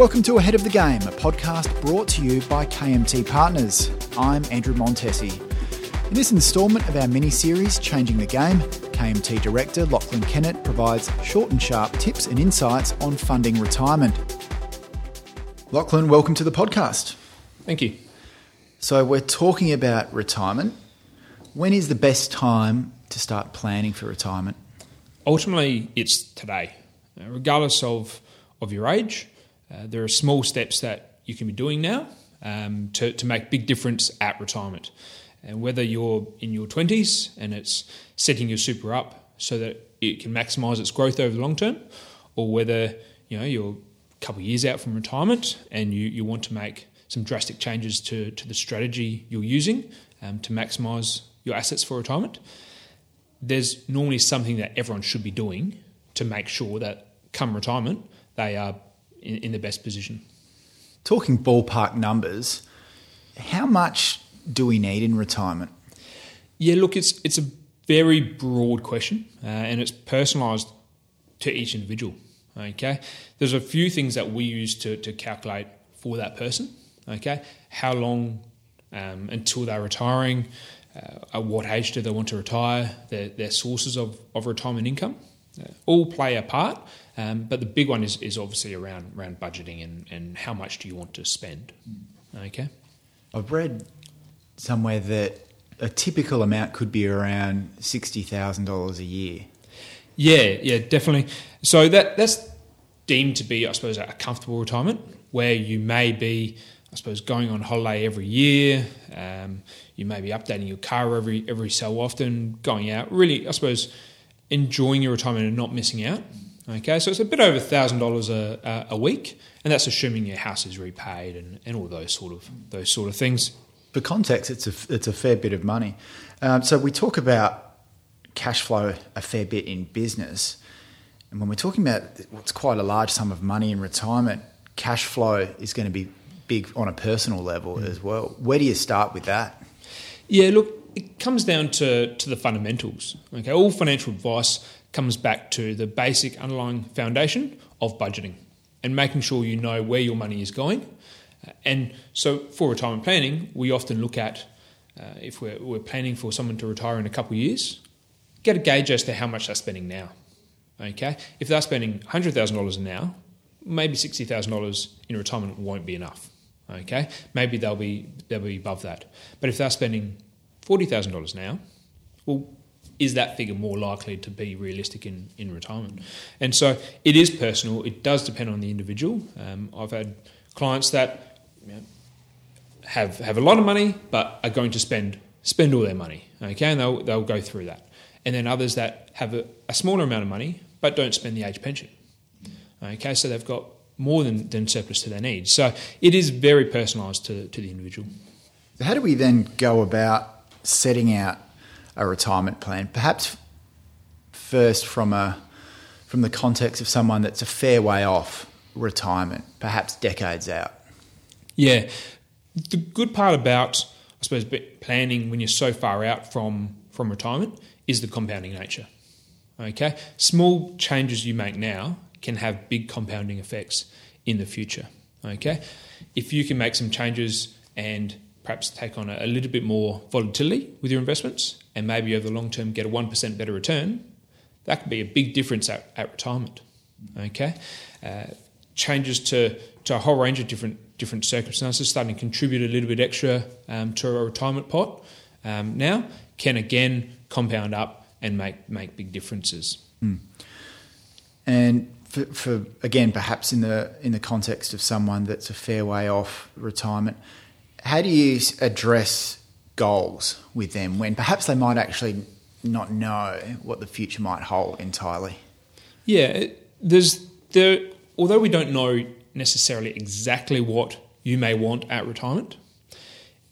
Welcome to Ahead of the Game, a podcast brought to you by KMT Partners. I'm Andrew Montesi. In this instalment of our mini series, Changing the Game, KMT Director Lachlan Kennett provides short and sharp tips and insights on funding retirement. Lachlan, welcome to the podcast. Thank you. So, we're talking about retirement. When is the best time to start planning for retirement? Ultimately, it's today. Regardless of, of your age, uh, there are small steps that you can be doing now um, to, to make big difference at retirement. And whether you're in your 20s and it's setting your super up so that it can maximise its growth over the long term, or whether you know you're a couple of years out from retirement and you, you want to make some drastic changes to, to the strategy you're using um, to maximise your assets for retirement, there's normally something that everyone should be doing to make sure that come retirement they are in, in the best position. Talking ballpark numbers, how much do we need in retirement? Yeah, look, it's it's a very broad question, uh, and it's personalised to each individual. Okay, there's a few things that we use to, to calculate for that person. Okay, how long um, until they're retiring? Uh, at what age do they want to retire? Their, their sources of, of retirement income uh, all play a part, um, but the big one is, is obviously around around budgeting and, and how much do you want to spend. Okay, I've read somewhere that a typical amount could be around sixty thousand dollars a year. Yeah, yeah, definitely. So that that's deemed to be, I suppose, a comfortable retirement where you may be, I suppose, going on holiday every year. Um, you may be updating your car every every so often, going out. Really, I suppose, enjoying your retirement and not missing out. Okay, so it's a bit over thousand dollars a a week, and that's assuming your house is repaid and, and all those sort of those sort of things. For context, it's a it's a fair bit of money. Um, so we talk about cash flow a fair bit in business, and when we're talking about what's quite a large sum of money in retirement, cash flow is going to be big on a personal level mm. as well. Where do you start with that? Yeah, look, it comes down to to the fundamentals. Okay, all financial advice comes back to the basic underlying foundation of budgeting and making sure you know where your money is going. And so for retirement planning, we often look at uh, if we're, we're planning for someone to retire in a couple of years, get a gauge as to how much they're spending now. Okay, if they're spending hundred thousand dollars now, maybe sixty thousand dollars in retirement won't be enough. Okay, maybe they'll be they'll be above that. But if they're spending forty thousand dollars now, well, is that figure more likely to be realistic in, in retirement? And so it is personal. It does depend on the individual. Um, I've had clients that you know, have have a lot of money but are going to spend spend all their money. Okay, and they'll they'll go through that. And then others that have a, a smaller amount of money but don't spend the age pension. Okay, so they've got more than, than surplus to their needs. So it is very personalised to, to the individual. How do we then go about setting out a retirement plan. Perhaps first from a from the context of someone that's a fair way off retirement, perhaps decades out. Yeah, the good part about I suppose planning when you're so far out from from retirement is the compounding nature. Okay, small changes you make now can have big compounding effects in the future. Okay, if you can make some changes and perhaps take on a, a little bit more volatility with your investments and maybe over the long term get a 1% better return, that could be a big difference at, at retirement. Okay? Uh, changes to, to a whole range of different different circumstances, starting to contribute a little bit extra um, to a retirement pot um, now can again compound up and make make big differences. Mm. And for, for, again, perhaps in the in the context of someone that's a fair way off retirement, how do you address goals with them when perhaps they might actually not know what the future might hold entirely? Yeah, there's there. Although we don't know necessarily exactly what you may want at retirement,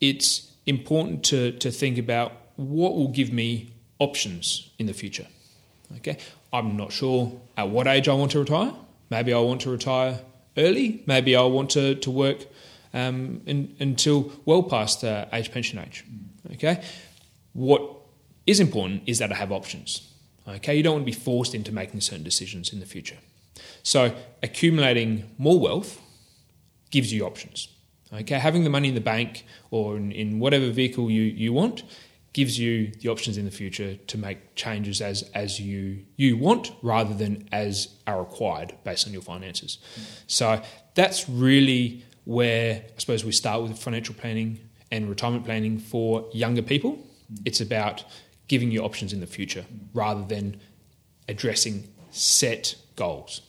it's important to to think about what will give me options in the future. Okay, I'm not sure at what age I want to retire. Maybe I want to retire early. Maybe I want to to work um, in, until well past uh, age pension age. Okay, what is important is that I have options. Okay, you don't want to be forced into making certain decisions in the future. So accumulating more wealth gives you options. Okay, having the money in the bank or in, in whatever vehicle you, you want gives you the options in the future to make changes as as you you want rather than as are required based on your finances. Mm. So that's really where I suppose we start with financial planning and retirement planning for younger people. It's about giving you options in the future rather than addressing set goals.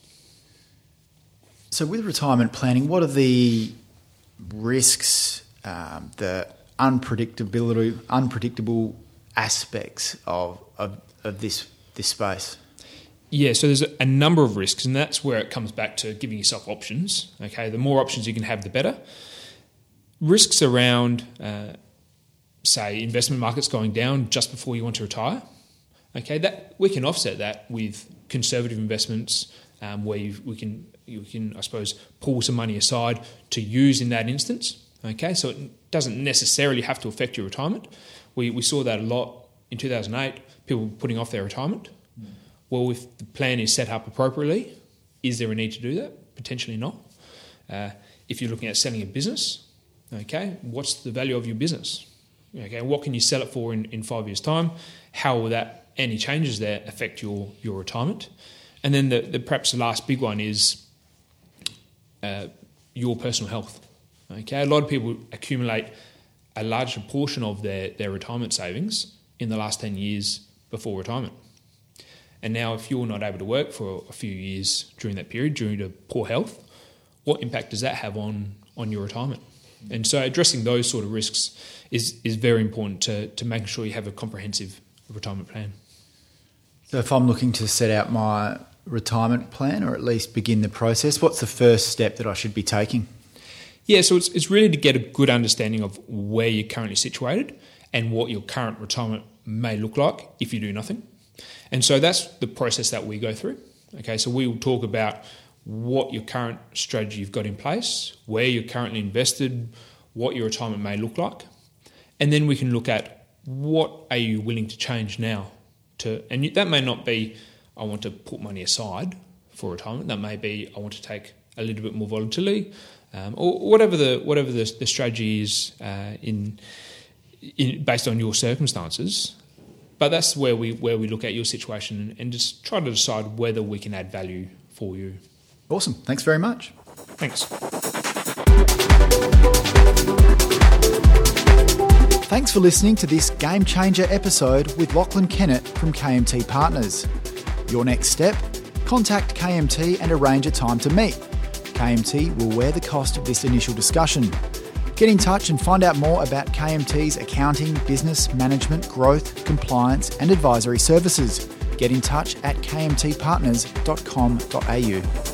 So, with retirement planning, what are the risks, um, the unpredictability, unpredictable aspects of, of, of this this space? Yeah, so there's a number of risks, and that's where it comes back to giving yourself options. Okay, the more options you can have, the better. Risks around, uh, say, investment markets going down just before you want to retire. Okay, that we can offset that with conservative investments, um, where you, we can you can I suppose pull some money aside to use in that instance. Okay, so it doesn't necessarily have to affect your retirement. We we saw that a lot in 2008. People putting off their retirement well, if the plan is set up appropriately, is there a need to do that? Potentially not. Uh, if you're looking at selling a business, okay, what's the value of your business? Okay, what can you sell it for in, in five years' time? How will that any changes there affect your your retirement? And then the, the perhaps the last big one is uh, your personal health. Okay, a lot of people accumulate a larger portion of their, their retirement savings in the last 10 years before retirement. And now, if you're not able to work for a few years during that period, due to poor health, what impact does that have on, on your retirement? And so, addressing those sort of risks is, is very important to, to making sure you have a comprehensive retirement plan. So, if I'm looking to set out my retirement plan or at least begin the process, what's the first step that I should be taking? Yeah, so it's, it's really to get a good understanding of where you're currently situated and what your current retirement may look like if you do nothing. And so that's the process that we go through. Okay, so we will talk about what your current strategy you've got in place, where you're currently invested, what your retirement may look like, and then we can look at what are you willing to change now to, and that may not be I want to put money aside for retirement. That may be I want to take a little bit more volatility, um, or whatever the whatever the, the strategy is uh, in, in based on your circumstances. But that's where we where we look at your situation and just try to decide whether we can add value for you. Awesome. Thanks very much. Thanks. Thanks for listening to this game changer episode with Lachlan Kennett from KMT Partners. Your next step? Contact KMT and arrange a time to meet. KMT will wear the cost of this initial discussion. Get in touch and find out more about KMT's accounting, business, management, growth, compliance, and advisory services. Get in touch at kmtpartners.com.au.